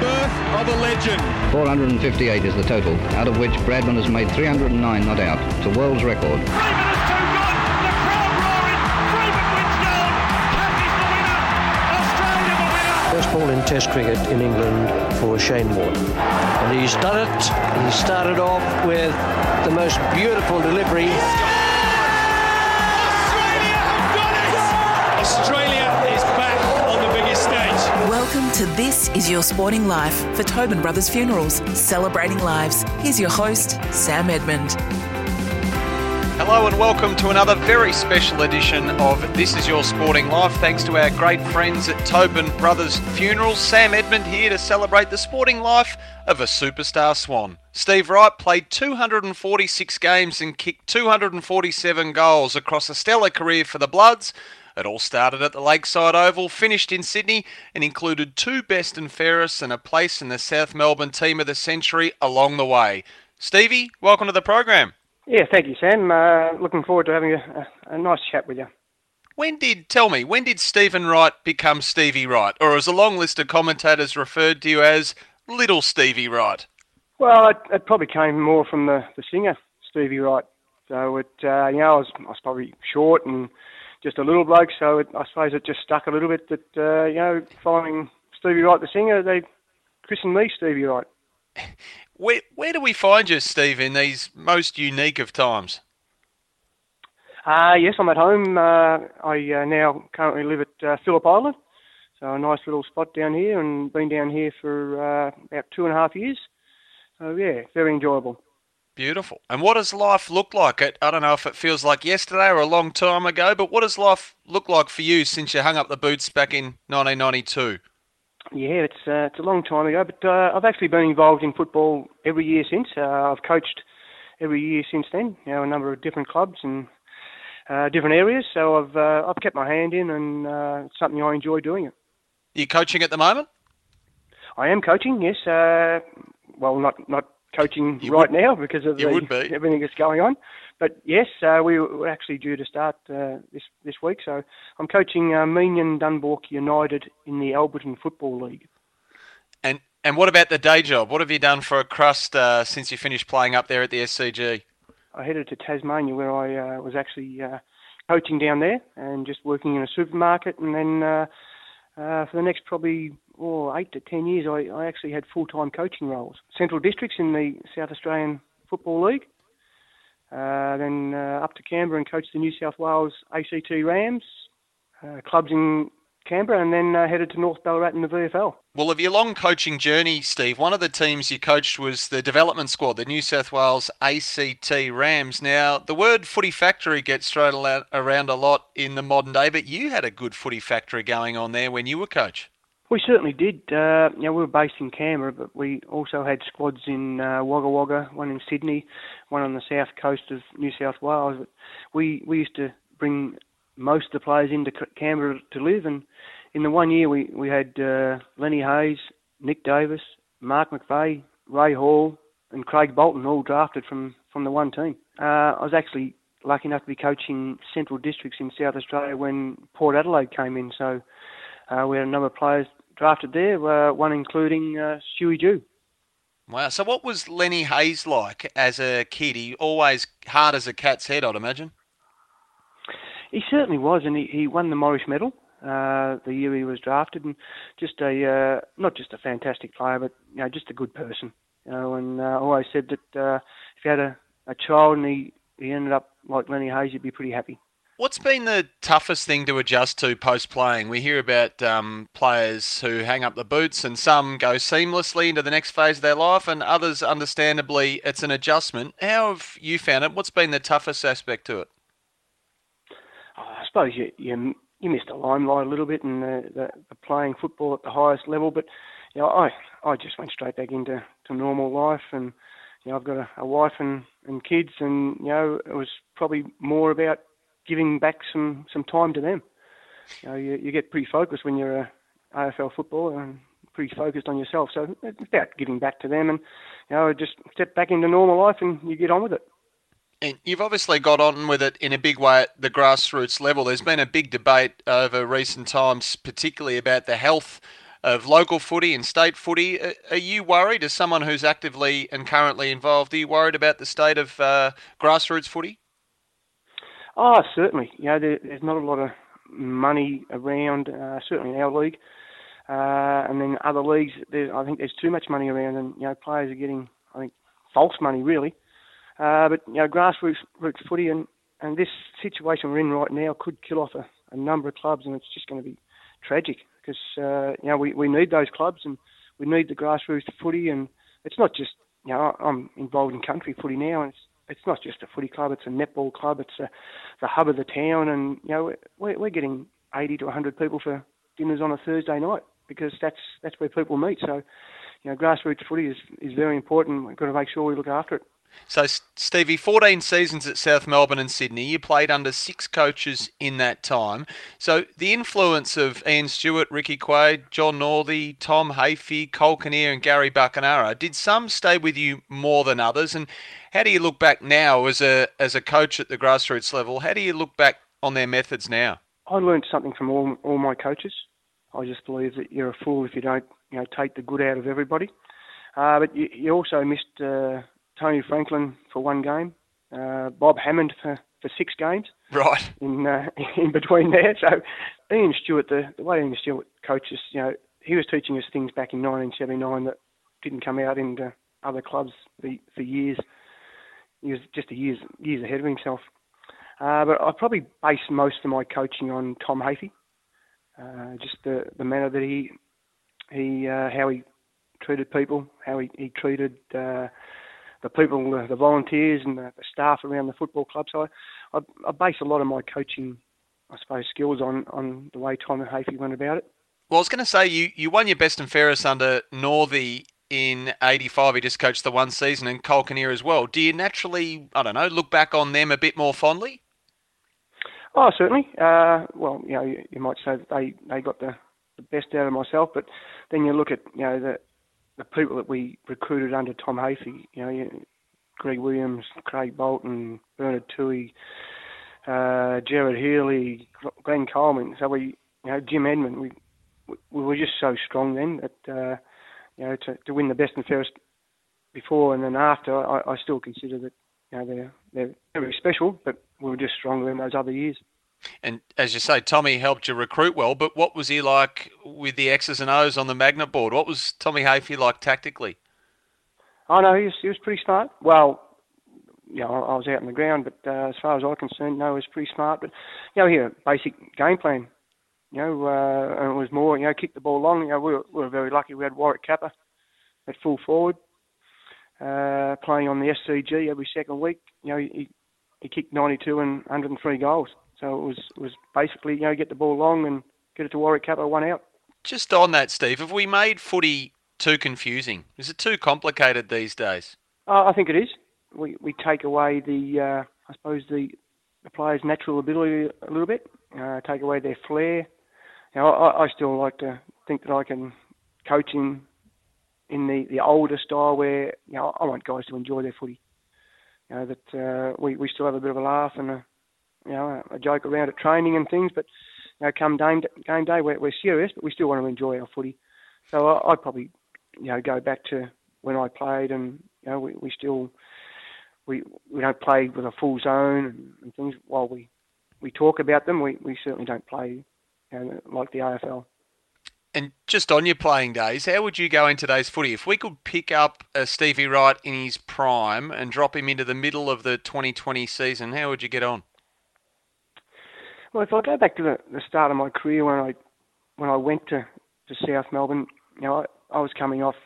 birth of a legend. 458 is the total, out of which Bradman has made 309 not out. It's a world's record. Freeman is too good. The crowd roaring. Freeman wins gold. Cathy's the winner. Australia the winner. First ball in Test cricket in England for Shane Warne. And he's done it. He started off with the most beautiful delivery. To This Is Your Sporting Life for Tobin Brothers Funerals, celebrating lives. Here's your host, Sam Edmund. Hello and welcome to another very special edition of This Is Your Sporting Life. Thanks to our great friends at Tobin Brothers Funerals. Sam Edmund here to celebrate the sporting life of a superstar swan. Steve Wright played 246 games and kicked 247 goals across a stellar career for the Bloods. It all started at the Lakeside Oval, finished in Sydney, and included two best and fairest and a place in the South Melbourne Team of the Century along the way. Stevie, welcome to the program. Yeah, thank you, Sam. Uh, looking forward to having a, a, nice chat with you. When did, tell me, when did Stephen Wright become Stevie Wright? Or as a long list of commentators referred to you as Little Stevie Wright? Well, it, it probably came more from the, the singer, Stevie Wright. So it, uh, you know, I was, I was probably short and just a little bloke, so it, I suppose it just stuck a little bit that, uh, you know, following Stevie Wright the singer, they christened me Stevie Wright. Where, where do we find you, Steve, in these most unique of times? Uh, yes, I'm at home. Uh, I uh, now currently live at uh, Phillip Island, so a nice little spot down here, and been down here for uh, about two and a half years. So yeah, very enjoyable. Beautiful. And what does life look like? It, I don't know if it feels like yesterday or a long time ago, but what does life look like for you since you hung up the boots back in 1992? Yeah, it's uh, it's a long time ago, but uh, I've actually been involved in football every year since. Uh, I've coached every year since then. You know, a number of different clubs and uh, different areas. So I've uh, I've kept my hand in, and uh, it's something I enjoy doing. It. Are you coaching at the moment? I am coaching. Yes. Uh, well, not not coaching You right would- now because of the, be. everything that's going on. But yes, uh, we were actually due to start uh, this this week. So I'm coaching uh, Meeniyan Dumbalk United in the Alberton Football League. And and what about the day job? What have you done for a crust uh, since you finished playing up there at the SCG? I headed to Tasmania where I uh, was actually uh, coaching down there and just working in a supermarket. And then uh, uh, for the next probably oh, eight to ten years, I, I actually had full-time coaching roles. Central Districts in the South Australian Football League. Uh, then uh, up to Canberra and coached the New South Wales ACT Rams, uh, clubs in Canberra, and then uh, headed to North Ballarat in the VFL. Well, of your long coaching journey, Steve, one of the teams you coached was the development squad, the New South Wales ACT Rams. Now, the word footy factory gets thrown around a lot in the modern day, but you had a good footy factory going on there when you were coach. We certainly did. Uh, you know, we were based in Canberra, but we also had squads in uh, Wagga Wagga, one in Sydney, one on the south coast of New South Wales. But we we used to bring most of the players into Canberra to live, and in the one year we we had uh, Lenny Hayes, Nick Davis, Mark McVeigh, Ray Hall, and Craig Bolton all drafted from from the one team. Uh, I was actually lucky enough to be coaching Central Districts in South Australia when Port Adelaide came in, so. Uh, we had a number of players drafted there, uh, one including uh, Stewie Dew. Wow. So, what was Lenny Hayes like as a kid? He always hard as a cat's head, I'd imagine. He certainly was, and he, he won the Morrish Medal uh, the year he was drafted, and just a uh, not just a fantastic player, but you know just a good person. You know, and uh, I always said that uh, if you had a, a child and he he ended up like Lenny Hayes, you'd be pretty happy. What's been the toughest thing to adjust to post playing? We hear about um, players who hang up the boots, and some go seamlessly into the next phase of their life, and others, understandably, it's an adjustment. How have you found it? What's been the toughest aspect to it? I suppose you you, you missed the limelight a little bit in the, the, the playing football at the highest level, but you know I I just went straight back into to normal life, and you know I've got a, a wife and and kids, and you know it was probably more about giving back some some time to them. You know, you, you get pretty focused when you're a AFL footballer and pretty focused on yourself. So it's about giving back to them and you know just step back into normal life and you get on with it. And you've obviously got on with it in a big way at the grassroots level. There's been a big debate over recent times, particularly about the health of local footy and state footy. Are you worried, as someone who's actively and currently involved, are you worried about the state of uh, grassroots footy? Oh, certainly. You know, there, there's not a lot of money around, uh, certainly in our league. Uh, and then other leagues, I think there's too much money around, and you know, players are getting, I think, false money really. Uh, but you know, grassroots roots footy and, and this situation we're in right now could kill off a, a number of clubs, and it's just going to be tragic because uh, you know we, we need those clubs and we need the grassroots footy, and it's not just you know I'm involved in country footy now, and it's it's not just a footy club; it's a netball club. It's a, the hub of the town, and you know we're, we're getting 80 to 100 people for dinners on a Thursday night because that's that's where people meet. So, you know, grassroots footy is is very important. We've got to make sure we look after it. So, Stevie, 14 seasons at South Melbourne and Sydney. You played under six coaches in that time. So, the influence of Ian Stewart, Ricky Quade, John Northey, Tom Hafey, Col Kinnear, and Gary Buckenara, did some stay with you more than others? And how do you look back now as a as a coach at the grassroots level? How do you look back on their methods now? I learned something from all all my coaches. I just believe that you're a fool if you don't, you know, take the good out of everybody. Uh, but you, you also missed. Uh, Tony Franklin for one game, uh, Bob Hammond for, for six games. Right. In uh, in between there. So Ian Stewart, the, the way Ian Stewart coaches, you know, he was teaching us things back in 1979 that didn't come out into other clubs for, for years. He was just a years years ahead of himself. Uh, but I probably base most of my coaching on Tom Hafey. Uh, just the the manner that he he uh, how he treated people, how he, he treated uh, the people, the, the volunteers, and the, the, staff around the football club. So I, I, I, base a lot of my coaching, I suppose, skills on on the way Tom and Hafey went about it. Well, I was going to say you you won your best and fairest under Northey in '85. He just coached the one season, and Col Kinnear as well. Do you naturally, I don't know, look back on them a bit more fondly? Oh, certainly. Uh, well, you know, you, you, might say that they, they got the, the best out of myself, but then you look at you know the the people that we recruited under Tom Hafey, you know, Greg Williams, Craig Bolton, Bernard Toohey, uh, Gerard Healy, Glenn Coleman. So we, you know, Jim Edmond. We we were just so strong then that uh, you know to, to win the best and fairest before and then after. I, I still consider that you know they're they're very special, but we were just stronger in those other years. And as you say, Tommy helped you recruit well, but what was he like with the X's and O's on the magnet board? What was Tommy Hafey like tactically? Oh no, he was he was pretty smart. Well, you know, I was out in the ground, but uh, as far as I'm concerned, no, he was pretty smart. But you know, here basic game plan. You know, uh, and it was more, you know, kick the ball long. You know, we were, we were very lucky. We had Warwick Capper at full forward, uh, playing on the SCG every second week. You know, he he kicked 92 and 103 goals. So it was was basically you know get the ball long and get it to Warwick Capper one out. Just on that, Steve, have we made footy too confusing? Is it too complicated these days? Uh, I think it is. We we take away the uh, I suppose the the players' natural ability a little bit, uh, take away their flair. You know, I, I still like to think that I can coach in in the, the older style where you know I want guys to enjoy their footy. You know that uh, we we still have a bit of a laugh and a, you know, a joke around at training and things. But you know, come game game day, we're, we're serious, but we still want to enjoy our footy. So I, I'd probably you know go back to when I played, and you know, we, we still we we don't play with a full zone and, and things. While we we talk about them, we, we certainly don't play you know, like the AFL. And just on your playing days, how would you go in today's footy? If we could pick up a Stevie Wright in his prime and drop him into the middle of the 2020 season, how would you get on? Well, if I go back to the, the start of my career when I when I went to, to South Melbourne, you know, I, I was coming off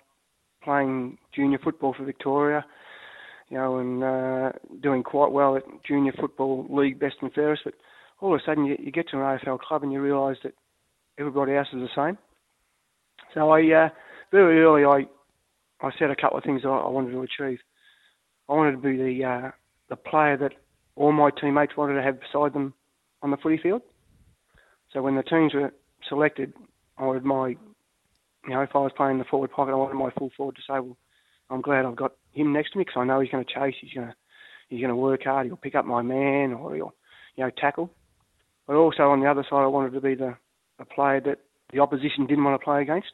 playing junior football for Victoria, you know, and uh, doing quite well at junior football league, best and fairest. But all of a sudden, you, you get to an AFL club and you realise that everybody else is the same. So I uh, very early I I set a couple of things I, I wanted to achieve. I wanted to be the uh, the player that all my teammates wanted to have beside them on the footy field. So when the teams were selected, I wanted my, you know, if I was playing the forward pocket, I wanted my full forward to say, well, I'm glad I've got him next to me because I know he's going to chase, he's going to, he's going to work hard, he'll pick up my man or he'll, you know, tackle. But also on the other side, I wanted to be the, the player that the opposition didn't want to play against.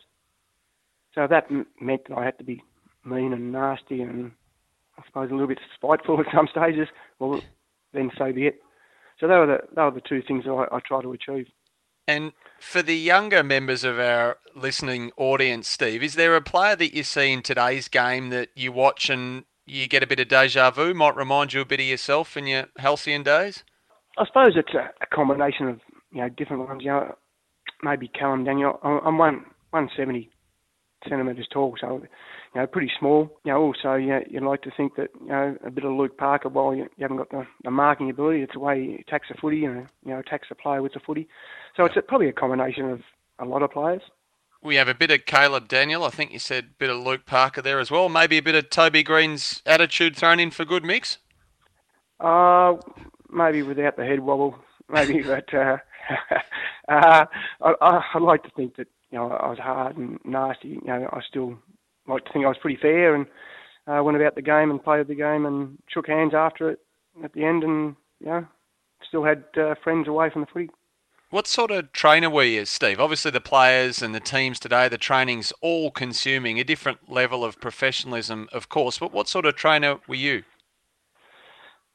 So that m- meant that I had to be mean and nasty and I suppose a little bit spiteful at some stages. Well, then so be it. So they were the they were the two things that I, I try to achieve. And for the younger members of our listening audience, Steve, is there a player that you see in today's game that you watch and you get a bit of deja vu, might remind you a bit of yourself in your halcyon days? I suppose it's a, a combination of you know different ones. You know, maybe Caleb Daniel. I'm one one seventy centimetres tall, so you know pretty small. You know, also you know, you'd like to think that you know a bit of Luke Parker. While you, you haven't got the, the marking ability, it's the way he attacks the footy and you know attacks the player with the footy. So it's a, probably a combination of a lot of players. We have a bit of Caleb Daniel. I think you said a bit of Luke Parker there as well. Maybe a bit of Toby Greene's attitude thrown in for good mix. Uh, maybe without the head wobble. Maybe, but uh, uh, I, I'd like to think that you know I was hard and nasty. You know, I still like to think I was pretty fair and uh, went about the game and played the game and shook hands after it at the end, and you know, still had uh, friends away from the footy. What sort of trainer were you, Steve? Obviously, the players and the teams today, the training's all consuming a different level of professionalism, of course. But what sort of trainer were you?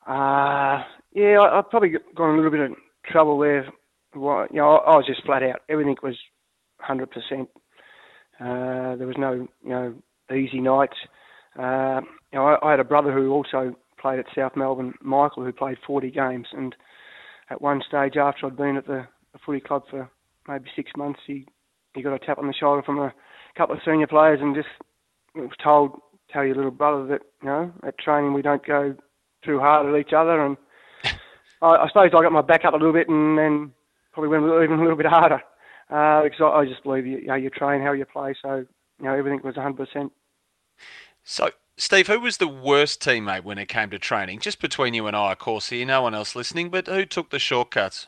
Uh, yeah, I, I probably got in a little bit of trouble there. Well, you know, I, I was just flat out. Everything was 100%. Uh, there was no, you know, easy nights. Uh, you know, I, I had a brother who also played at South Melbourne, Michael, who played 40 games. And at one stage, after I'd been at the, the footy club for maybe six months, he, he got a tap on the shoulder from a couple of senior players and just was told, tell your little brother that, you know, at training we don't go too hard at each other. And I, I suppose I got my back up a little bit and then probably went even a little bit harder uh, because I, I just believe you, you, know, you train how you play. So you know everything was 100%. So, Steve, who was the worst teammate when it came to training? Just between you and I, of course, here, no one else listening, but who took the shortcuts?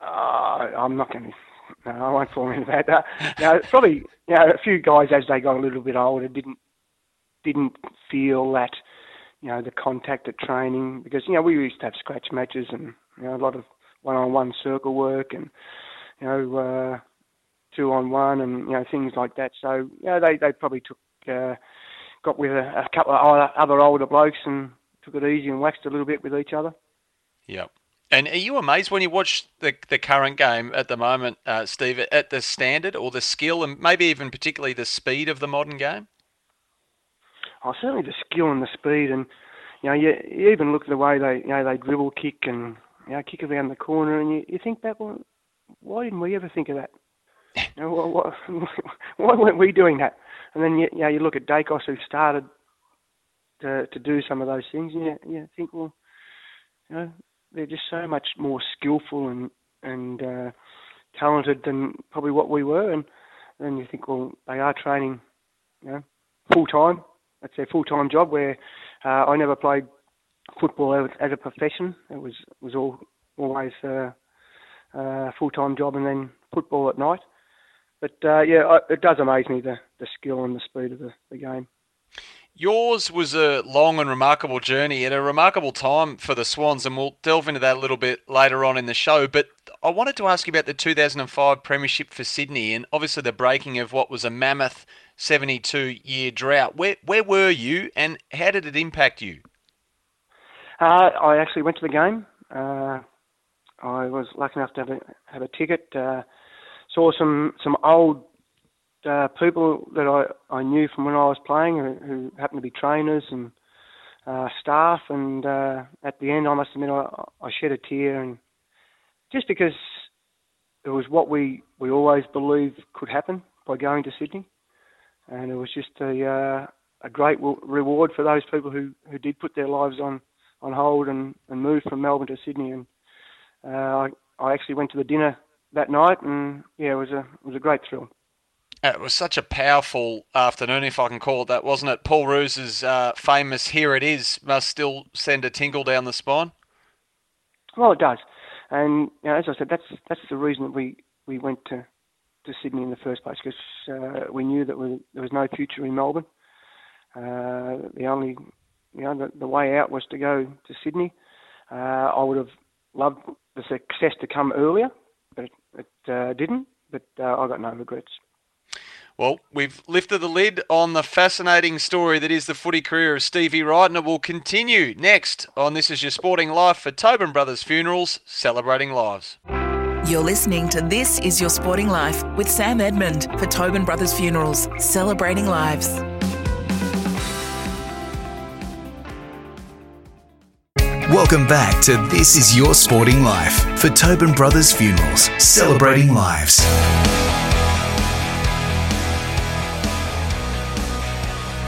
Uh, I'm not going to. No, I won't fall into that. Uh, you know, probably you know, a few guys as they got a little bit older didn't didn't feel that you know the contact at training because you know we used to have scratch matches and you know a lot of one-on-one circle work and you know uh, two-on-one and you know things like that. So you know they they probably took uh, got with a, a couple of other older blokes and took it easy and waxed a little bit with each other. Yep. And are you amazed when you watch the the current game at the moment, uh, Steve, at the standard or the skill and maybe even particularly the speed of the modern game? Oh, certainly the skill and the speed, and you know, you, you even look at the way they, you know, they dribble, kick, and you know, kick around the corner, and you, you think that well, why didn't we ever think of that? You know, what, why weren't we doing that? And then you, you know, you look at Daicos who started to to do some of those things, and you, you think, well, you know, they're just so much more skillful and and uh, talented than probably what we were, and then you think, well, they are training, you know, full time. That's their full time job. Where uh, I never played football as, as a profession. It was was all always uh, uh, full time job and then football at night. But uh, yeah, it does amaze me the, the skill and the speed of the, the game. Yours was a long and remarkable journey at a remarkable time for the Swans, and we'll delve into that a little bit later on in the show. But I wanted to ask you about the 2005 Premiership for Sydney and obviously the breaking of what was a mammoth 72 year drought. Where, where were you and how did it impact you? Uh, I actually went to the game. Uh, I was lucky enough to have a, have a ticket. Uh, saw some some old uh, people that I, I knew from when I was playing who, who happened to be trainers and uh, staff. And uh, at the end, I must admit, I, I shed a tear, and just because it was what we, we always believed could happen by going to Sydney, and it was just a uh, a great reward for those people who, who did put their lives on, on hold and, and moved from Melbourne to Sydney. And uh, I, I actually went to the dinner that night, and yeah, it was a it was a great thrill. It was such a powerful afternoon, if I can call it that, wasn't it? Paul Roos's uh, famous "Here It Is" must still send a tingle down the spine. Well, it does, and you know, as I said, that's that's the reason that we, we went to, to Sydney in the first place because uh, we knew that we, there was no future in Melbourne. Uh, the only, you know, the, the way out was to go to Sydney. Uh, I would have loved the success to come earlier, but it, it uh, didn't. But uh, I got no regrets. Well, we've lifted the lid on the fascinating story that is the footy career of Stevie Wright, and it will continue next on This Is Your Sporting Life for Tobin Brothers Funerals, celebrating lives. You're listening to This Is Your Sporting Life with Sam Edmund for Tobin Brothers Funerals, celebrating lives. Welcome back to This Is Your Sporting Life for Tobin Brothers Funerals, celebrating lives.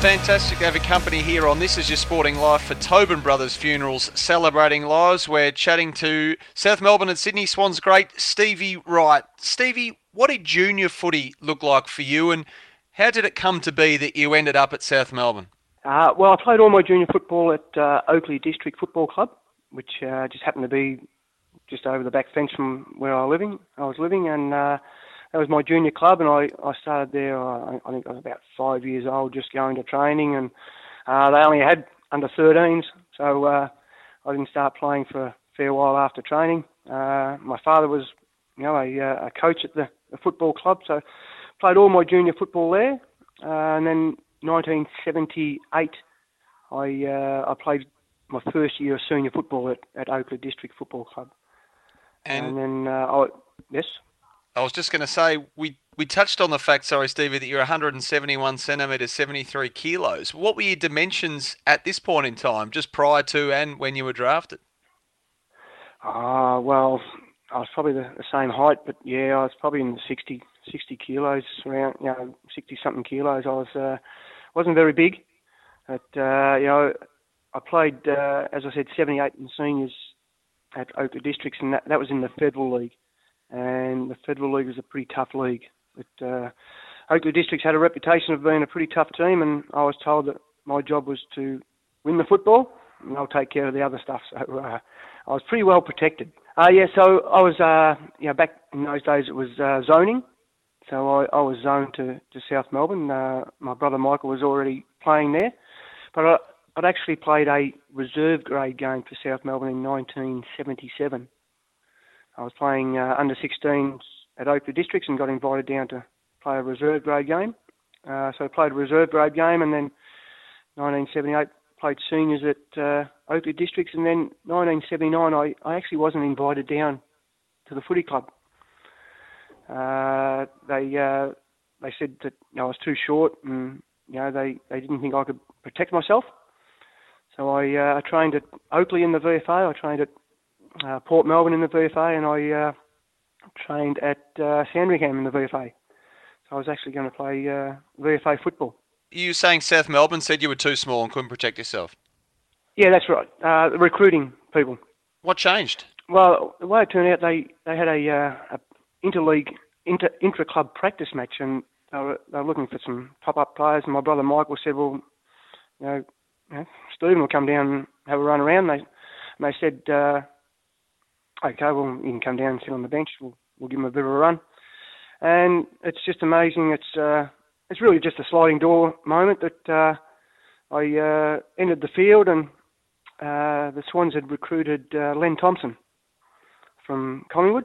Fantastic to have a company here on This Is Your Sporting Life for Tobin Brothers Funerals Celebrating Lives. We're chatting to South Melbourne and Sydney Swans great Stevie Wright. Stevie, what did junior footy look like for you and how did it come to be that you ended up at South Melbourne? Uh, well, I played all my junior football at uh, Oakleigh District Football Club, which uh, just happened to be just over the back fence from where I, living, I was living. And uh, that was my junior club, and I, I started there. Uh, I think I was about five years old, just going to training, and uh, they only had under 13s, so I didn't start playing for a fair while after training. My father was, you know, a, a coach at the, the football club, so played all my junior football there, uh, and then 1978, I uh, I played my first year of senior football at, at Oakleigh District Football Club. And, and then, uh, I, yes. I was just going to say we we touched on the fact, sorry, Stevie, that you're 171 centimeters, 73 kilos. What were your dimensions at this point in time, just prior to and when you were drafted? Ah, uh, well, I was probably the, the, same height, but yeah, I was probably in the 60, 60 kilos, around you know 60 something kilos. I was uh, wasn't very big, but uh, you know I played uh, as I said 78 in seniors at Oakleigh Districts, and that, that was in the Federal League and the Federal League is a pretty tough league. But uh, Oakleigh Districts had a reputation of being a pretty tough team, and I was told that my job was to win the football, and I'll take care of the other stuff. So uh, I was pretty well protected. Uh, yeah, so I was, uh, you know, back in those days it was uh, zoning. So I, I was zoned to, to South Melbourne. Uh, my brother Michael was already playing there. But I, I'd actually played a reserve grade game for South Melbourne in 1977. I was playing uh, under 16s at Oakleigh Districts and got invited down to play a reserve grade game. Uh, so I played a reserve grade game and then 1978 played seniors at uh, Districts and then 1979 I, I actually wasn't invited down to the footy club. Uh, they uh, they said that you know, I was too short and you know they, they didn't think I could protect myself. So I, uh, I trained at Oakleigh in the VFA. I trained at uh, Port Melbourne in the VFA, and I uh, trained at uh, Sandringham in the VFA. So I was actually going to play uh, VFA football. You were saying South Melbourne said you were too small and couldn't protect yourself. Yeah, that's right. Uh, recruiting people. What changed? Well, the way it turned out, they they had a, uh, a interleague inter intra club practice match, and they were, they were looking for some top up players. And my brother Michael said, "Well, you know, you know Stephen will come down and have a run around." They and they said, uh, okay, well, you can come down and sit on the bench. We'll, we'll give him a bit of a run. And it's just amazing. It's uh, it's really just a sliding door moment that uh, I uh, entered the field and uh, the Swans had recruited uh, Len Thompson from Collingwood.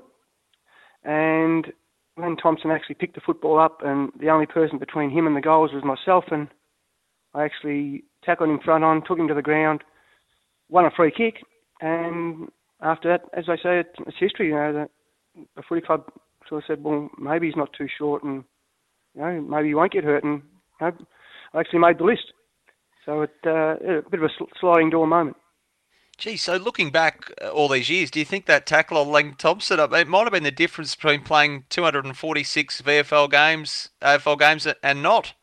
And Len Thompson actually picked the football up, and the only person between him and the goals was myself. And I actually tackled him front on, took him to the ground, won a free kick, and after that, as I say, it's, it's history. You know, the, the footy club sort of said, well, maybe he's not too short, and you know, maybe he won't get hurt. And you know, I actually made the list. So it uh, a bit of a sliding door moment. Gee, so looking back uh, all these years, do you think that tackle of Len Thompson, it might have been the difference between playing 246 VFL games, AFL games, and not?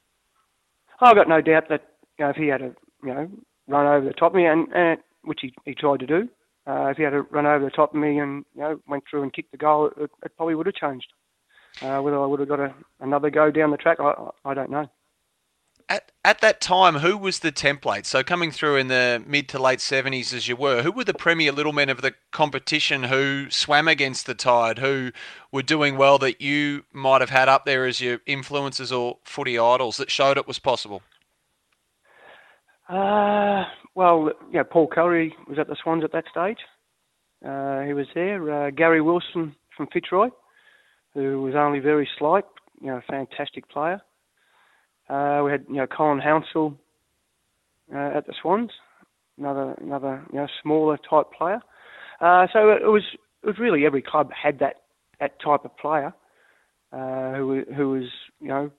I've got no doubt that you know, if he had a you know run over the top of me, and, and which he, he tried to do, uh, if he had a run over the top of me and you know went through and kicked the goal, it, it probably would have changed. Uh, whether I would have got a, another go down the track, I, I don't know. At, at that time, who was the template? So coming through in the mid to late 70s as you were, who were the premier little men of the competition who swam against the tide, who were doing well that you might have had up there as your influences or footy idols that showed it was possible? Uh, well, yeah, Paul Curry was at the Swans at that stage. Uh, he was there. Uh, Gary Wilson from Fitzroy, who was only very slight, you know, fantastic player. Uh, we had you know Colin Hounsell uh, at the Swans, another another you know smaller type player. Uh, so it was it was really every club had that that type of player uh, who who was you know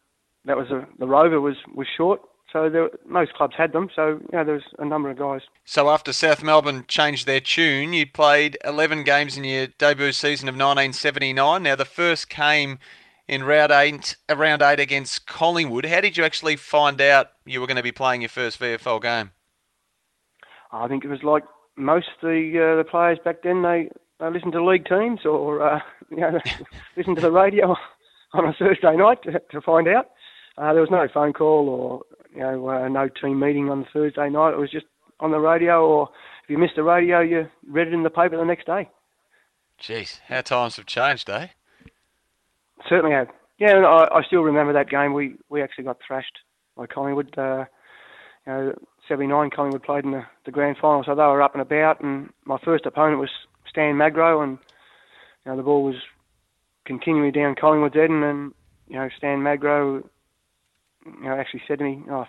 that was a, the rover was was short. So there, most clubs had them. So there was a number of guys. So after South Melbourne changed their tune, you played 11 games in your debut season of 1979. Now the first came in round eight, round eight against Collingwood. How did you actually find out you were going to be playing your first VFL game? I think it was like most of the uh, the players back then. They they listened to league teams or uh, you know listened to the radio on a Thursday night to, to find out. Uh, there was no phone call or you know uh, no team meeting on the Thursday night. It was just on the radio, or if you missed the radio, you read it in the paper the next day. Jeez, how times have changed, eh? Certainly have. Yeah, I, I still remember that game. We we actually got thrashed by Collingwood. Uh, you know, 79 Collingwood played in the, the grand final, so they were up and about. And my first opponent was Stan Magro, and you know the ball was continuing down Collingwood's end, and you know Stan Magro, you know, actually said to me, "Oh,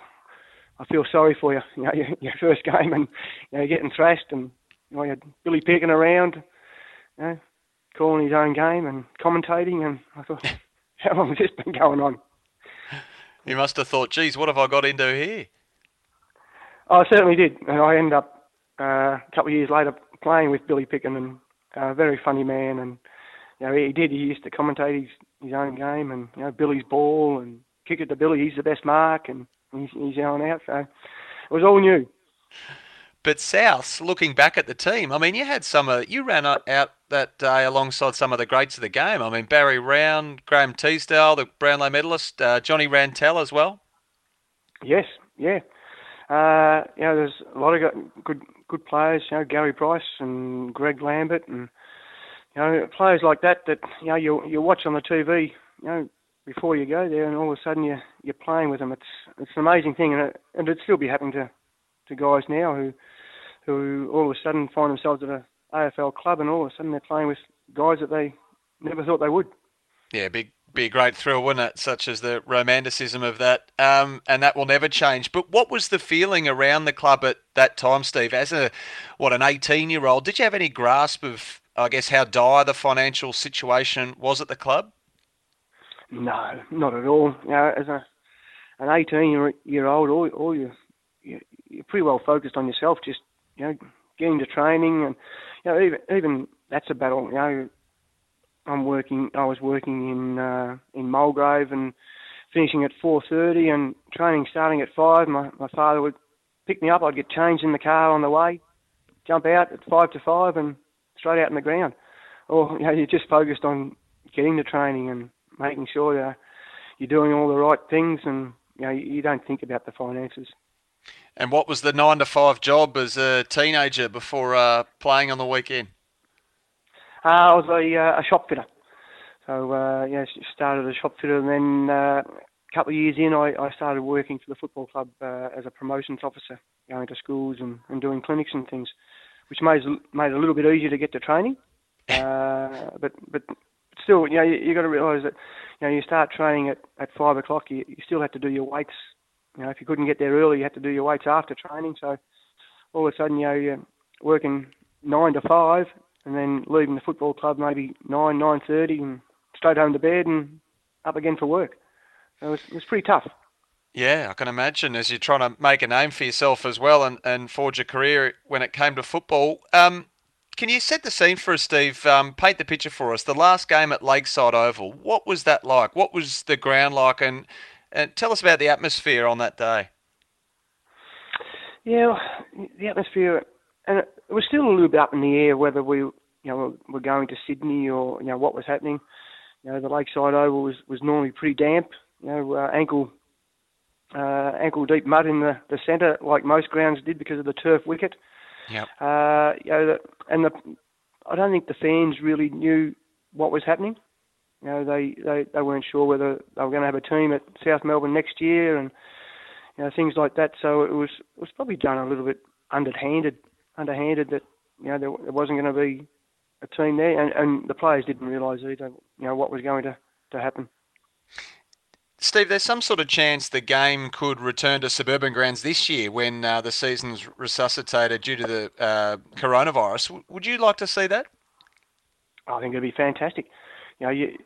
I feel sorry for you. You know, your, your first game, and you know, getting thrashed, and you know, you had Billy Picken around, you know, calling his own game and commentating, and I thought, how long has this been going on? You must have thought, geez, what have I got into here? I certainly did, and I ended up uh, a couple of years later playing with Billy Picken, and a very funny man, and you know he did. He used to commentate his his own game, and you know Billy's ball, and kick it to Billy. He's the best mark, and he's, he's out. So it was all new. But South, looking back at the team, I mean, you had some of you ran out that day alongside some of the greats of the game. I mean, Barry Round, Graham Teasdale, the Brownlow medalist, uh, Johnny Rantall as well. Yes, yeah. Uh, you know, there's a lot of good good players. You know, Gary Price and Greg Lambert, and you know, players like that that you know you you watch on the TV. You know, before you go there, and all of a sudden you you're playing with them. It's it's an amazing thing, and it and it'd still be happening to to guys now who who all of a sudden find themselves at a AFL club, and all of a sudden they're playing with guys that they never thought they would. Yeah, big be a great thrill, wouldn't it? Such as the romanticism of that, um, and that will never change. But what was the feeling around the club at that time, Steve? As a what an eighteen-year-old, did you have any grasp of, I guess, how dire the financial situation was at the club? No, not at all. You know, as a an eighteen-year-old, all, all you you're pretty well focused on yourself. Just you know, getting to training, and you know, even even that's a battle. You know, I'm working. I was working in uh, in Mulgrave and finishing at 4:30, and training starting at five. My my father would pick me up. I'd get changed in the car on the way, jump out at five to five, and straight out in the ground. Or you know, you're just focused on getting to training and making sure you're doing all the right things, and you know, you don't think about the finances. And what was the nine to five job as a teenager before uh, playing on the weekend? Uh, I was a, uh, a shop fitter. So uh, yeah, started as a shop fitter, and then uh, a couple of years in, I, I started working for the football club uh, as a promotions officer, going to schools and, and doing clinics and things, which made made it a little bit easier to get to training. Uh, but but still, you know, you, you got to realise that you know you start training at at five o'clock, you, you still have to do your weights you know, if you couldn't get there early, you had to do your weights after training. So all of a sudden, you know, you're working nine to five, and then leaving the football club maybe nine, nine thirty, and straight home to bed and up again for work. So it was, it was pretty tough. Yeah, I can imagine as you're trying to make a name for yourself as well and, and forge a career when it came to football. Um, can you set the scene for us, Steve? Um, paint the picture for us. The last game at Lakeside Oval, what was that like? What was the ground like? And, and tell us about the atmosphere on that day. Yeah, the atmosphere, and it was still a little bit up in the air whether we, you know, were going to Sydney or you know what was happening. You know, the Lakeside Oval was was normally pretty damp. You know, uh, ankle uh, ankle deep mud in the the centre, like most grounds did because of the turf wicket. Yep. Uh, you know, the, and the I don't think the fans really knew what was happening. You know, they, they, they weren't sure whether they were going to have a team at South Melbourne next year, and you know things like that. So it was it was probably done a little bit underhanded, underhanded that you know there, there wasn't going to be a team there, and, and the players didn't realise either, you know, what was going to to happen. Steve, there's some sort of chance the game could return to suburban grounds this year when uh, the season's resuscitated due to the uh, coronavirus. W- would you like to see that? I think it'd be fantastic. You know, you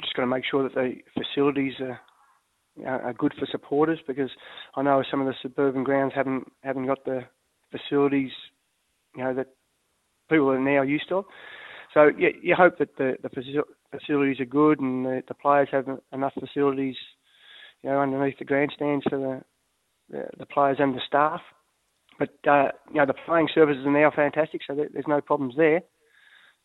just got to make sure that the facilities are, are good for supporters because I know some of the suburban grounds haven't haven't got the facilities, you know, that people are now used to. So you, you hope that the, the facilities are good and the, the players have enough facilities, you know, underneath the grandstands for the the, the players and the staff. But uh, you know, the playing services are now fantastic, so there's no problems there.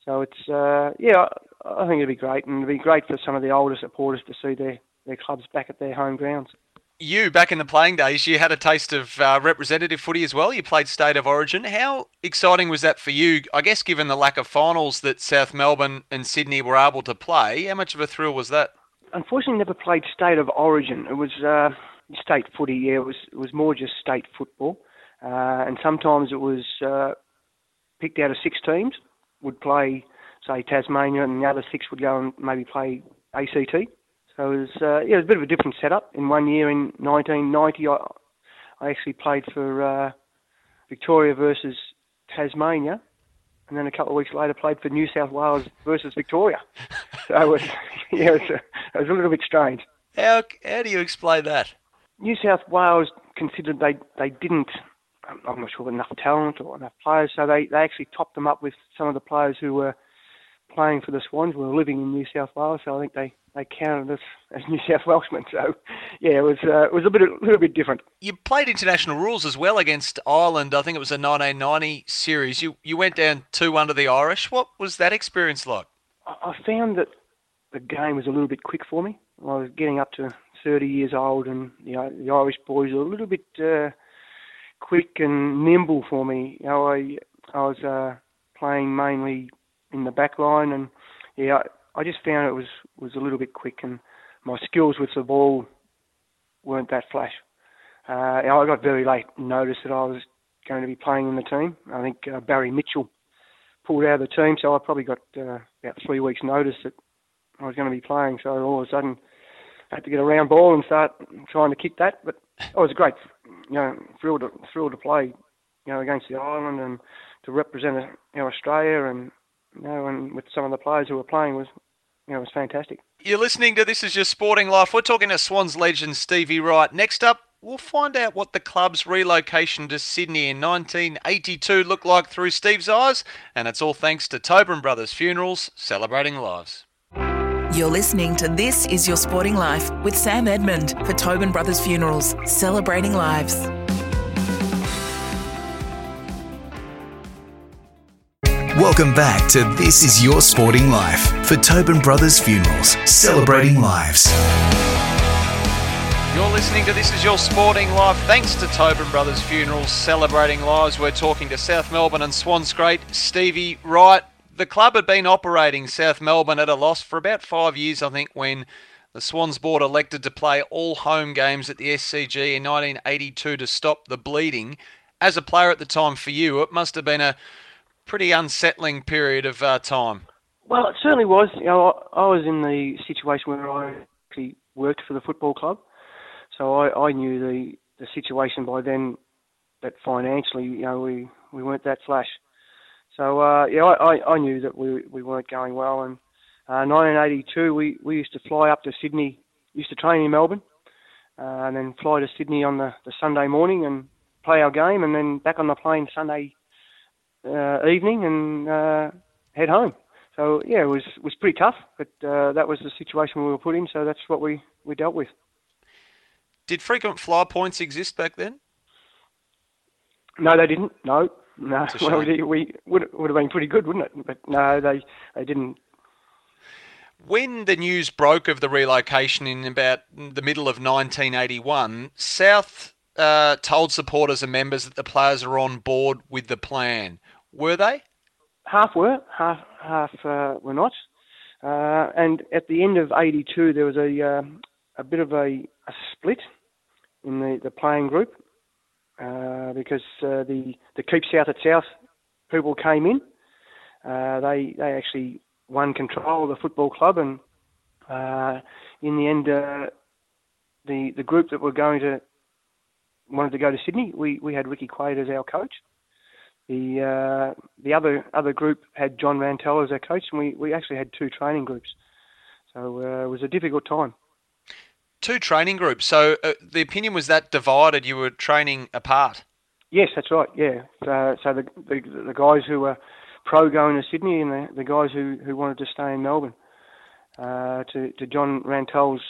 So it's uh, yeah, I think it'd be great, and it'd be great for some of the older supporters to see their their clubs back at their home grounds you back in the playing days, you had a taste of uh, representative footy as well. You played state of origin. How exciting was that for you? I guess given the lack of finals that South Melbourne and Sydney were able to play, how much of a thrill was that? Unfortunately, never played state of origin. It was uh, state footy. Yeah, it was it was more just state football, uh, and sometimes it was uh, picked out of six teams would play, say Tasmania, and the other six would go and maybe play ACT. So it was, uh, yeah, it was a bit of a different setup. In one year in 1990, I, I actually played for uh, Victoria versus Tasmania, and then a couple of weeks later played for New South Wales versus Victoria. So it was, yeah, it was, a, it was a little bit strange. How how do you explain that? New South Wales considered they they didn't. I'm not sure enough talent or enough players, so they they actually topped them up with some of the players who were playing for the Swans who were living in New South Wales, so I think they they counted us as New South Welshmen. So, yeah, it was uh, it was a bit a little bit different. You played international rules as well against Ireland. I think it was a 1990 series. You you went down two under the Irish. What was that experience like? I found that the game was a little bit quick for me. I was getting up to 30 years old, and you know the Irish boys were a little bit uh, quick and nimble for me. You know, I I was uh, playing mainly in the back line, and yeah, I just found it was was a little bit quick, and my skills with the ball weren't that flash. Uh, I got very late notice that I was going to be playing in the team. I think uh, Barry Mitchell pulled out of the team, so I probably got uh, about three weeks' notice that I was going to be playing. So all of a sudden, I had to get a round ball and start trying to kick that. But it was great, you know, thrilled to, thrilled to play, you know, against the Ireland and to represent you know Australia and you know, and with some of the players who were playing was you know, was fantastic. You're listening to This Is Your Sporting Life. We're talking to Swans legend Stevie Wright. Next up, we'll find out what the club's relocation to Sydney in 1982 looked like through Steve's eyes, and it's all thanks to Tobin Brothers Funerals, celebrating lives. You're listening to This Is Your Sporting Life with Sam Edmund for Tobin Brothers Funerals, celebrating lives. Welcome back to This Is Your Sporting Life for Tobin Brothers Funerals, celebrating lives. You're listening to This Is Your Sporting Life. Thanks to Tobin Brothers Funerals, celebrating lives. We're talking to South Melbourne and Swans great Stevie Wright. The club had been operating South Melbourne at a loss for about five years, I think, when the Swans board elected to play all home games at the SCG in 1982 to stop the bleeding. As a player at the time for you, it must have been a pretty unsettling period of uh, time. Well, it certainly was. You know, I, was in the situation where I actually worked for the football club, so I, I knew the the situation by then that financially, you know, we we weren't that flash. So uh, yeah, I, I knew that we we weren't going well, and uh, 1982, we, we used to fly up to Sydney, used to train in Melbourne, uh, and then fly to Sydney on the, the Sunday morning and play our game, and then back on the plane Sunday uh, evening and uh, head home. So yeah, it was was pretty tough, but uh, that was the situation we were put in. So that's what we, we dealt with. Did frequent flyer points exist back then? No, they didn't. No, no. Well, we, we would would have been pretty good, wouldn't it? But no, they they didn't. When the news broke of the relocation in about the middle of 1981, South uh, told supporters and members that the players are on board with the plan. Were they? Half were, half half uh, were not. Uh, and at the end of '82, there was a uh, a bit of a, a split in the, the playing group uh, because uh, the the Keep South at South people came in. Uh, they they actually won control of the football club, and uh, in the end, uh, the the group that were going to wanted to go to Sydney. We we had Ricky Quade as our coach. The the other other group had John Rantall as our coach, and we, we actually had two training groups. So it was a difficult time. Two training groups. So uh, the opinion was that divided. You were training apart. Yes, that's right. Yeah. So, so the, the the guys who were pro going to Sydney and the, the guys who, who wanted to stay in Melbourne. Uh, to to John Rantall's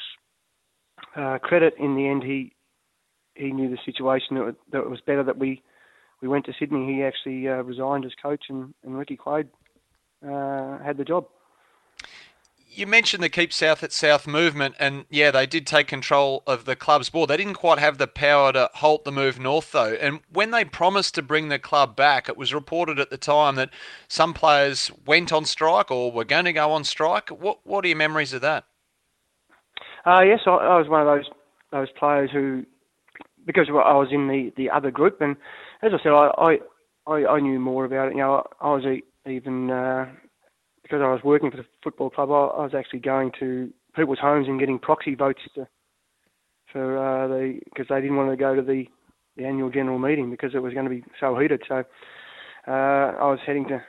uh, credit, in the end, he he knew the situation that, that it was better that we we went to Sydney. He actually uh, resigned as coach, and, and Ricky Quade uh, had the job. You mentioned the Keep South at South movement, and yeah, they did take control of the club's board. They didn't quite have the power to halt the move north, though. And when they promised to bring the club back, it was reported at the time that some players went on strike or were going to go on strike. What What are your memories of that? Uh, yes, I, I was one of those those players who, because I was in the, the other group, and as I said, I I, I, I knew more about it. You know, I, was e- even uh, because I was working for the football club. I, I was actually going to people's homes and getting proxy votes to, for uh, the because they didn't want to go to the, the annual general meeting because it was going to be so heated. So uh, I was heading to,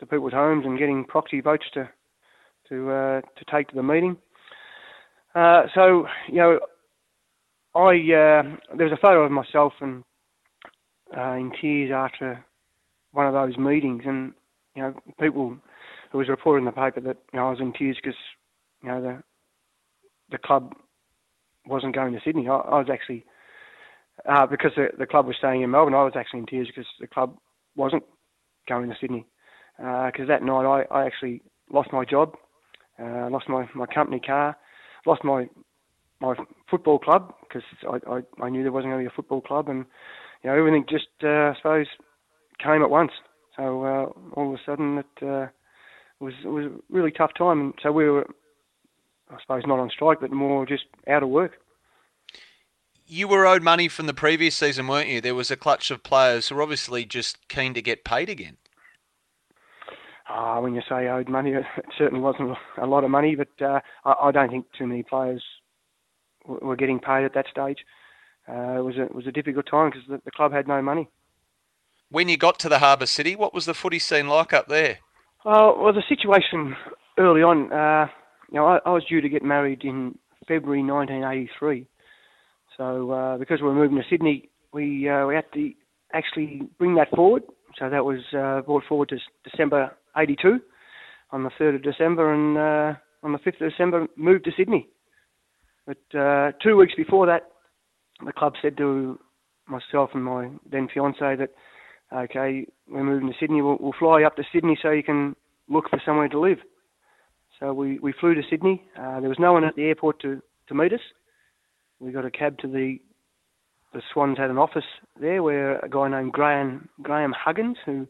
to people's homes and getting proxy votes to to uh, to take to the meeting. Uh, so you know, I uh, there was a photo of myself and uh, in tears after one of those meetings, and you know, people it was reported in the paper that you know I was in tears because you know the the club wasn't going to Sydney. I, I was actually uh, because the, the club was staying in Melbourne. I was actually in tears because the club wasn't going to Sydney. Because that night I, I actually lost my job, uh, lost my, my company car, lost my my football club because I, I I knew there wasn't going to be a football club, and you know everything just uh, I suppose came at once. So uh, all of a sudden it uh, was it was a really tough time, and so we were I suppose not on strike, but more just out of work. You were owed money from the previous season, weren't you? There was a clutch of players who were obviously just keen to get paid again. Ah, when you say owed money, it certainly wasn't a lot of money, but uh, I, I don't think too many players w- were getting paid at that stage. Uh, it was a, it was a difficult time because the, the club had no money. When you got to the Harbour City, what was the footy scene like up there? Oh, well, the situation early on, uh, you know, I, I was due to get married in February 1983. So uh, because we were moving to Sydney, we uh, we had to actually bring that forward. So that was uh, brought forward to December 82 on the 3rd of December, and uh, on the 5th of December moved to Sydney. But uh, two weeks before that, the club said to myself and my then fiance that, okay, we're moving to Sydney. We'll, we'll fly up to Sydney so you can look for somewhere to live. So we, we flew to Sydney. Uh, there was no one at the airport to, to meet us. We got a cab to the the Swans had an office there where a guy named Graham Graham Huggins, who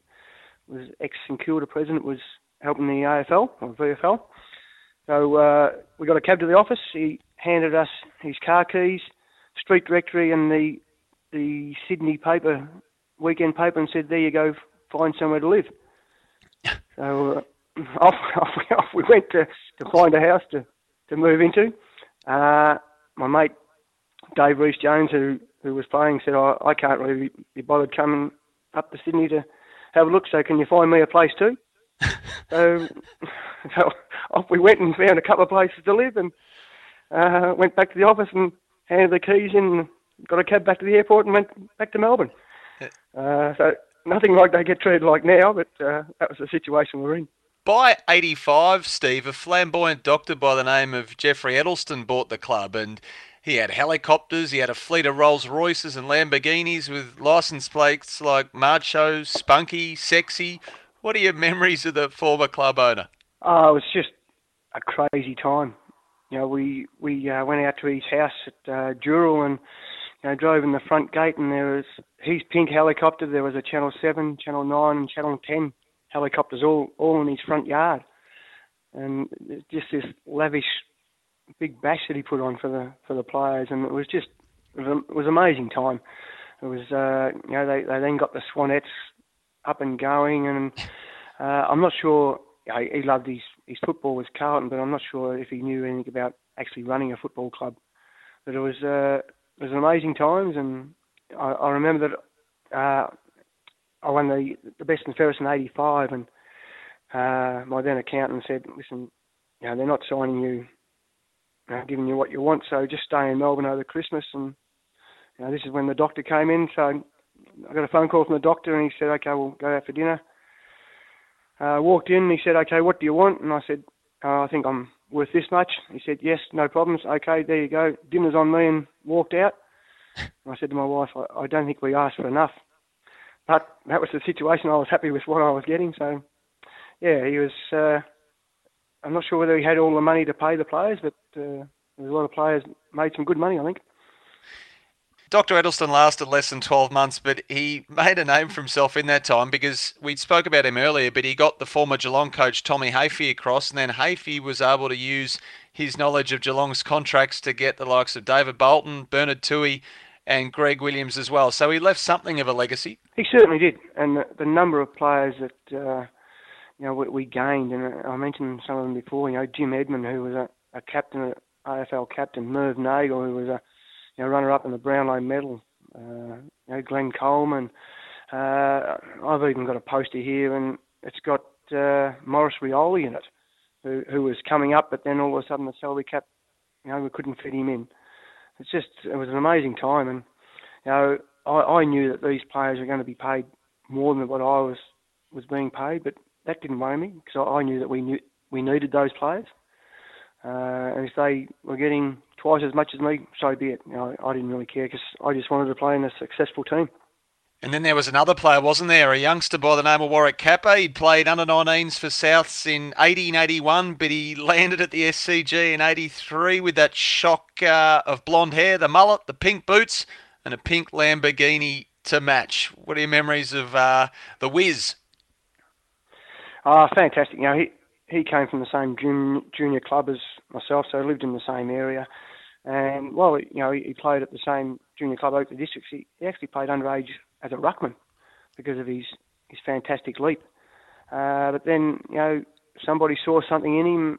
was ex St Kilda president, was helping the AFL or VFL. So uh, we got a cab to the office. He handed us his car keys, street directory, and the the Sydney paper, weekend paper, and said, "There you go, find somewhere to live." so uh, off, off, we- off we went to, to find a house to, to move into. Uh, my mate Dave Rhys-Jones, who who was playing, said, I, I can't really be bothered coming up to Sydney to have a look. So can you find me a place too? so, so off we went and found a couple of places to live and uh, went back to the office and handed the keys in and got a cab back to the airport and went back to Melbourne. Uh, so nothing like they get treated like now, but uh, that was the situation we're in. By 85, Steve, a flamboyant doctor by the name of Geoffrey Edelsten bought the club and he had helicopters, he had a fleet of Rolls Royces and Lamborghinis with license plates like Macho, Spunky, Sexy. What are your memories of the former club owner? Oh, it was just a crazy time. You know, we we uh, went out to his house at uh, Dural and know, drove in the front gate, and there was his pink helicopter. There was a Channel Seven, Channel Nine, and Channel Ten helicopters all all in his front yard, and just this lavish big bash that he put on for the for the players, and it was just it was, was amazing time. It was uh, you know they they then got the Swanettes up and going, and uh, I'm not sure you know, he loved his his football with Carlton, but I'm not sure if he knew anything about actually running a football club. But it was uh, it was amazing times, and I, I remember that uh, I won the the best and fairest in '85, and uh, my then accountant said, "Listen, you know they're not signing you, you know, giving you what you want, so just stay in Melbourne over Christmas." And you know, this is when the doctor came in, so I got a phone call from the doctor, and he said, "Okay, we'll go out for dinner." Uh, walked in, and he said, "Okay, what do you want?" And I said, uh, "I think I'm worth this much." He said, "Yes, no problems. Okay, there you go. Dinner's on me," and walked out. And I said to my wife, I, "I don't think we asked for enough." But that was the situation. I was happy with what I was getting. So, yeah, he was. Uh, I'm not sure whether he had all the money to pay the players, but uh, there's a lot of players made some good money, I think. Dr. Edelsten lasted less than 12 months, but he made a name for himself in that time because we spoke about him earlier, but he got the former Geelong coach Tommy Hafey across, and then Hafey was able to use his knowledge of Geelong's contracts to get the likes of David Bolton, Bernard Toohey, and Greg Williams as well. So he left something of a legacy. He certainly did, and the, the number of players that uh, you know we, we, gained, and I mentioned some of them before. You know, Jim Edmond, who was a, a captain, AFL captain, Merv Neagle, who was a you know, runner-up in the Brownlow medal. Uh, you know, Glenn Coleman. Uh, I've even got a poster here, and it's got uh, Maurice Rioli in it, who, who was coming up, but then all of a sudden the salary cap, you know, we couldn't fit him in. It's just, it was an amazing time, and you know, I, I knew that these players were going to be paid more than what I was was being paid, but that didn't worry me because I, I knew that we knew we needed those players, uh, and if they were getting twice as much as me, so be it. You know, I didn't really care because I just wanted to play in a successful team. And then there was another player, wasn't there? A youngster by the name of Warwick Capper. He'd played under 19s for Souths in 1881, but he landed at the SCG in 83 with that shock uh, of blonde hair, the mullet, the pink boots, and a pink Lamborghini to match. What are your memories of uh, the Wiz? Ah, oh, fantastic. You know, he, he came from the same junior club as myself, so he lived in the same area. And while you know he played at the same junior club, Oakleigh Districts, he, actually played underage as a ruckman because of his his fantastic leap. Uh, but then you know somebody saw something in him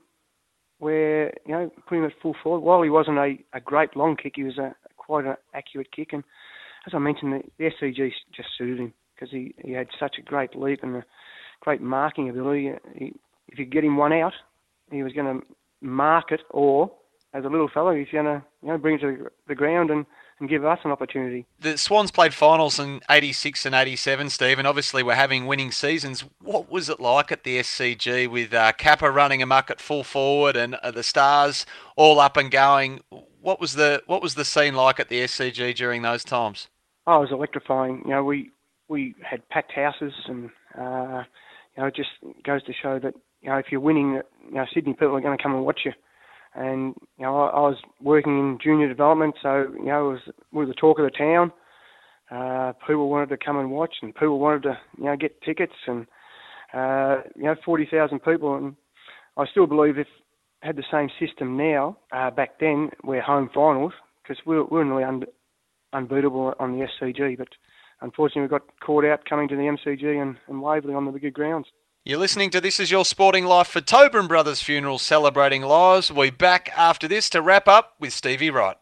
where you know him at full forward. While he wasn't a, a great long kick, he was a quite an accurate kick. And as I mentioned, the, the SCG just suited him because he, he had such a great leap and a great marking ability. He, if you get him one out, he was going to mark it or as a little fellow, he's going to you know bring it to the ground and, and give us an opportunity. The Swans played finals in '86 and '87, Steve, and obviously we're having winning seasons. What was it like at the SCG with uh, Capper running amok at full forward and uh, the Stars all up and going? What was the what was the scene like at the SCG during those times? Oh, it was electrifying. You know, we we had packed houses, and uh, you know, it just goes to show that you know if you're winning, you know, Sydney people are going to come and watch you and you know I, I was working in junior development, so you know it was we were the talk of the town. Uh, people wanted to come and watch, and people wanted to you know get tickets, and uh, you know forty thousand people, and I still believe if had the same system now uh, back then, we're home finals because we're we're nearly un- unbeatable on the SCG, but unfortunately we got caught out coming to the MCG and, and Waverley on the bigger grounds. You're listening to This Is Your Sporting Life for Tobin Brothers Funerals celebrating lives. We'll be back after this to wrap up with Stevie Wright.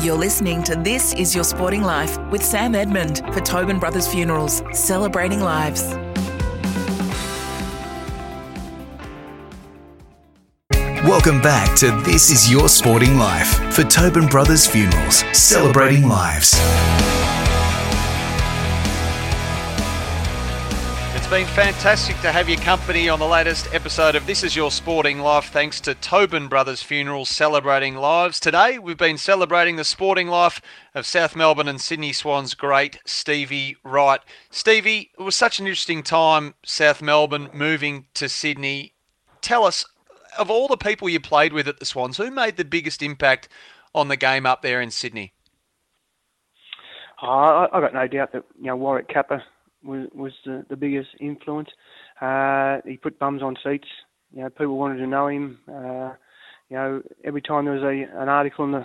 You're listening to This Is Your Sporting Life with Sam Edmund for Tobin Brothers Funerals, celebrating lives. Welcome back to This Is Your Sporting Life for Tobin Brothers Funerals, celebrating lives. It's been fantastic to have your company on the latest episode of This Is Your Sporting Life, thanks to Tobin Brothers Funerals celebrating lives. Today, we've been celebrating the sporting life of South Melbourne and Sydney Swans great Stevie Wright. Stevie, it was such an interesting time, South Melbourne moving to Sydney. Tell us, of all the people you played with at the Swans, who made the biggest impact on the game up there in Sydney? Oh, I, got no doubt that you know Warwick Capper was the, the biggest influence. Uh, he put bums on seats. You know, people wanted to know him. Uh, you know, every time there was a an article in the,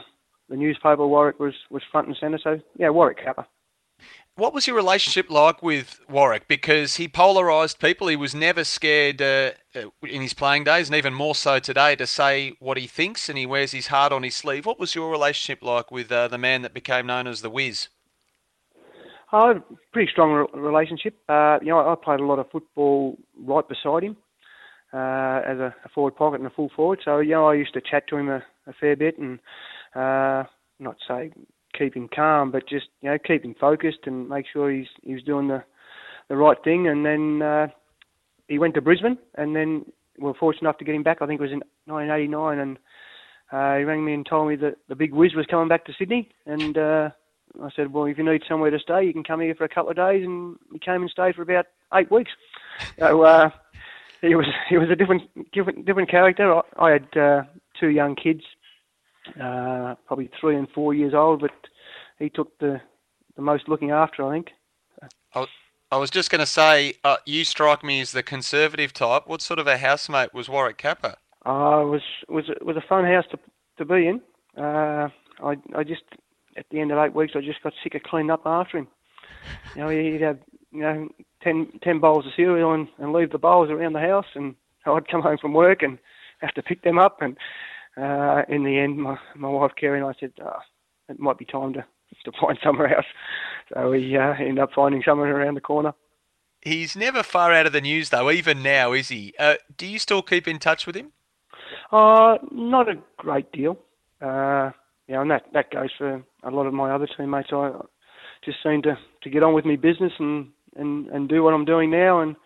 the newspaper, Warwick was, was front and centre. So yeah, Warwick Capper. What was your relationship like with Warwick? Because he polarised people. He was never scared uh, uh, in his playing days, and even more so today, to say what he thinks, and he wears his heart on his sleeve. What was your relationship like with uh, the man that became known as the Wiz? Oh, pretty strong re- relationship. Uh, you know, I played a lot of football right beside him uh, as a, a, forward pocket and a full forward. So you know, I used to chat to him a, a fair bit and uh, not say keep him calm, but just you know keep him focused and make sure he's he's doing the the right thing. And then uh, he went to Brisbane, and then we were fortunate enough to get him back. I think it was in 1989, and uh, he rang me and told me that the big whiz was coming back to Sydney, and uh, I said, well, if you need somewhere to stay, you can come here for a couple of days, and he came and stayed for about eight weeks. So uh, he was he was a different different different character. I, I had uh, two young kids, uh, probably three and four years old, but he took the the most looking after, I think. I, I was just going to say, uh, you strike me as the conservative type. What sort of a housemate was Warwick Capper? Uh, it was was it was a fun house to to be in. Uh, I I just at the end of eight weeks, I just got sick of cleaning up after him. You know, he'd have you know ten ten bowls of cereal and, and leave the bowls around the house, and I'd come home from work and have to pick them up. And uh, in the end, my my wife Kerry and I said, oh, it might be time to to find somewhere else. So we uh, ended up finding somewhere around the corner. He's never far out of the news, though, even now, is he? Uh, do you still keep in touch with him? Uh, not a great deal. Uh, yeah, and that that goes for a lot of my other teammates. I just seem to to get on with my business and and and do what I'm doing now, and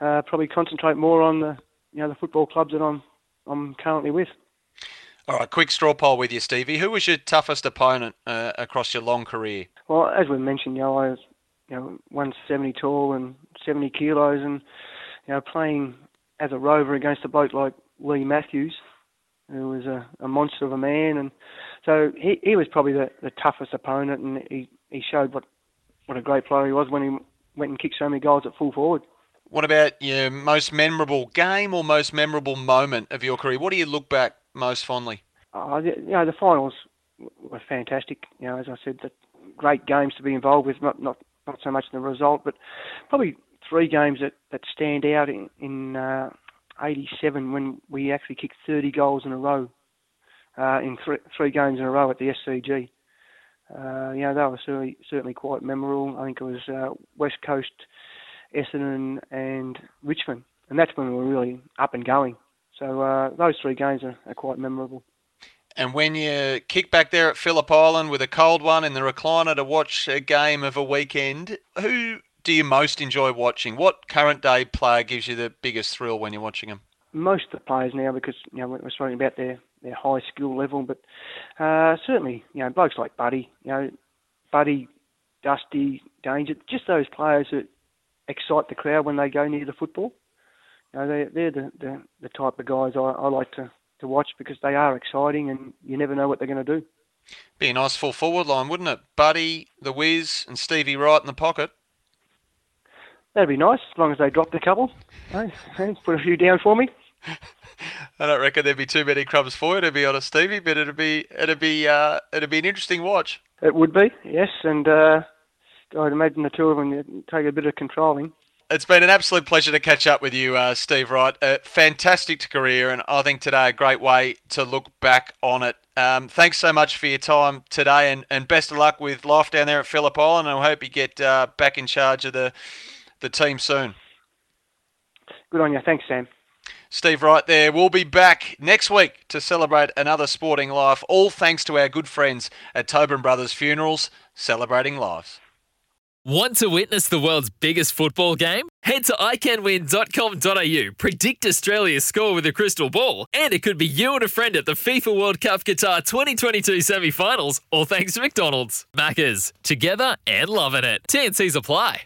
uh, probably concentrate more on the you know the football clubs that I'm I'm currently with. All right, quick straw poll with you, Stevie. Who was your toughest opponent uh, across your long career? Well, as we mentioned, you know, I was you know 170 tall and 70 kilos, and you know playing as a rover against a bloke like Leigh Matthews, who was a, a monster of a man, and so he, he was probably the, the toughest opponent, and he, he showed what, what a great player he was when he went and kicked so many goals at full forward. What about your most memorable game or most memorable moment of your career? What do you look back most fondly? Uh, you know, the finals were fantastic. You know, as I said, the great games to be involved with. Not not not so much in the result, but probably three games that that stand out in in uh, '87 when we actually kicked 30 goals in a row uh, in th- three games in a row at the SCG. Uh, you know, that was certainly, certainly quite memorable. I think it was uh, West Coast, Essendon, and Richmond, and that's when we were really up and going. So uh, those three games are, are quite memorable. And when you kick back there at Phillip Island with a cold one in the recliner to watch a game of a weekend, who do you most enjoy watching? What current day player gives you the biggest thrill when you're watching them? Most of the players now, because you know we're speaking about their their high skill level. But uh, certainly, you know, blokes like Buddy, you know, Buddy, Dusty, Danger, just those players that excite the crowd when they go near the football. You know, they're, they're the, the, the type of guys I, I like to, to watch because they are exciting and you never know what they're going to do. Be a nice full forward line, wouldn't it? Buddy, the Wiz, and Stevie Wright in the pocket. That'd be nice, as long as they dropped a couple. Put a few down for me. I don't reckon there'd be too many crumbs for you, to be honest, Stevie. But it'd be it'd be uh, it'd be an interesting watch. It would be, yes, and uh, I'd imagine the two of them take a bit of controlling. It's been an absolute pleasure to catch up with you, uh, Steve Wright. A fantastic career, and I think today a great way to look back on it. Um, thanks so much for your time today, and, and best of luck with life down there at Phillip Island. And I hope you get uh, back in charge of the the team soon. Good on you. Thanks, Sam. Steve Wright there. We'll be back next week to celebrate another sporting life, all thanks to our good friends at Tobin Brothers Funerals, celebrating lives. Want to witness the world's biggest football game? Head to iCanWin.com.au, predict Australia's score with a crystal ball, and it could be you and a friend at the FIFA World Cup Qatar 2022 semi finals, all thanks to McDonald's. Maccas, together and loving it. TNCs apply.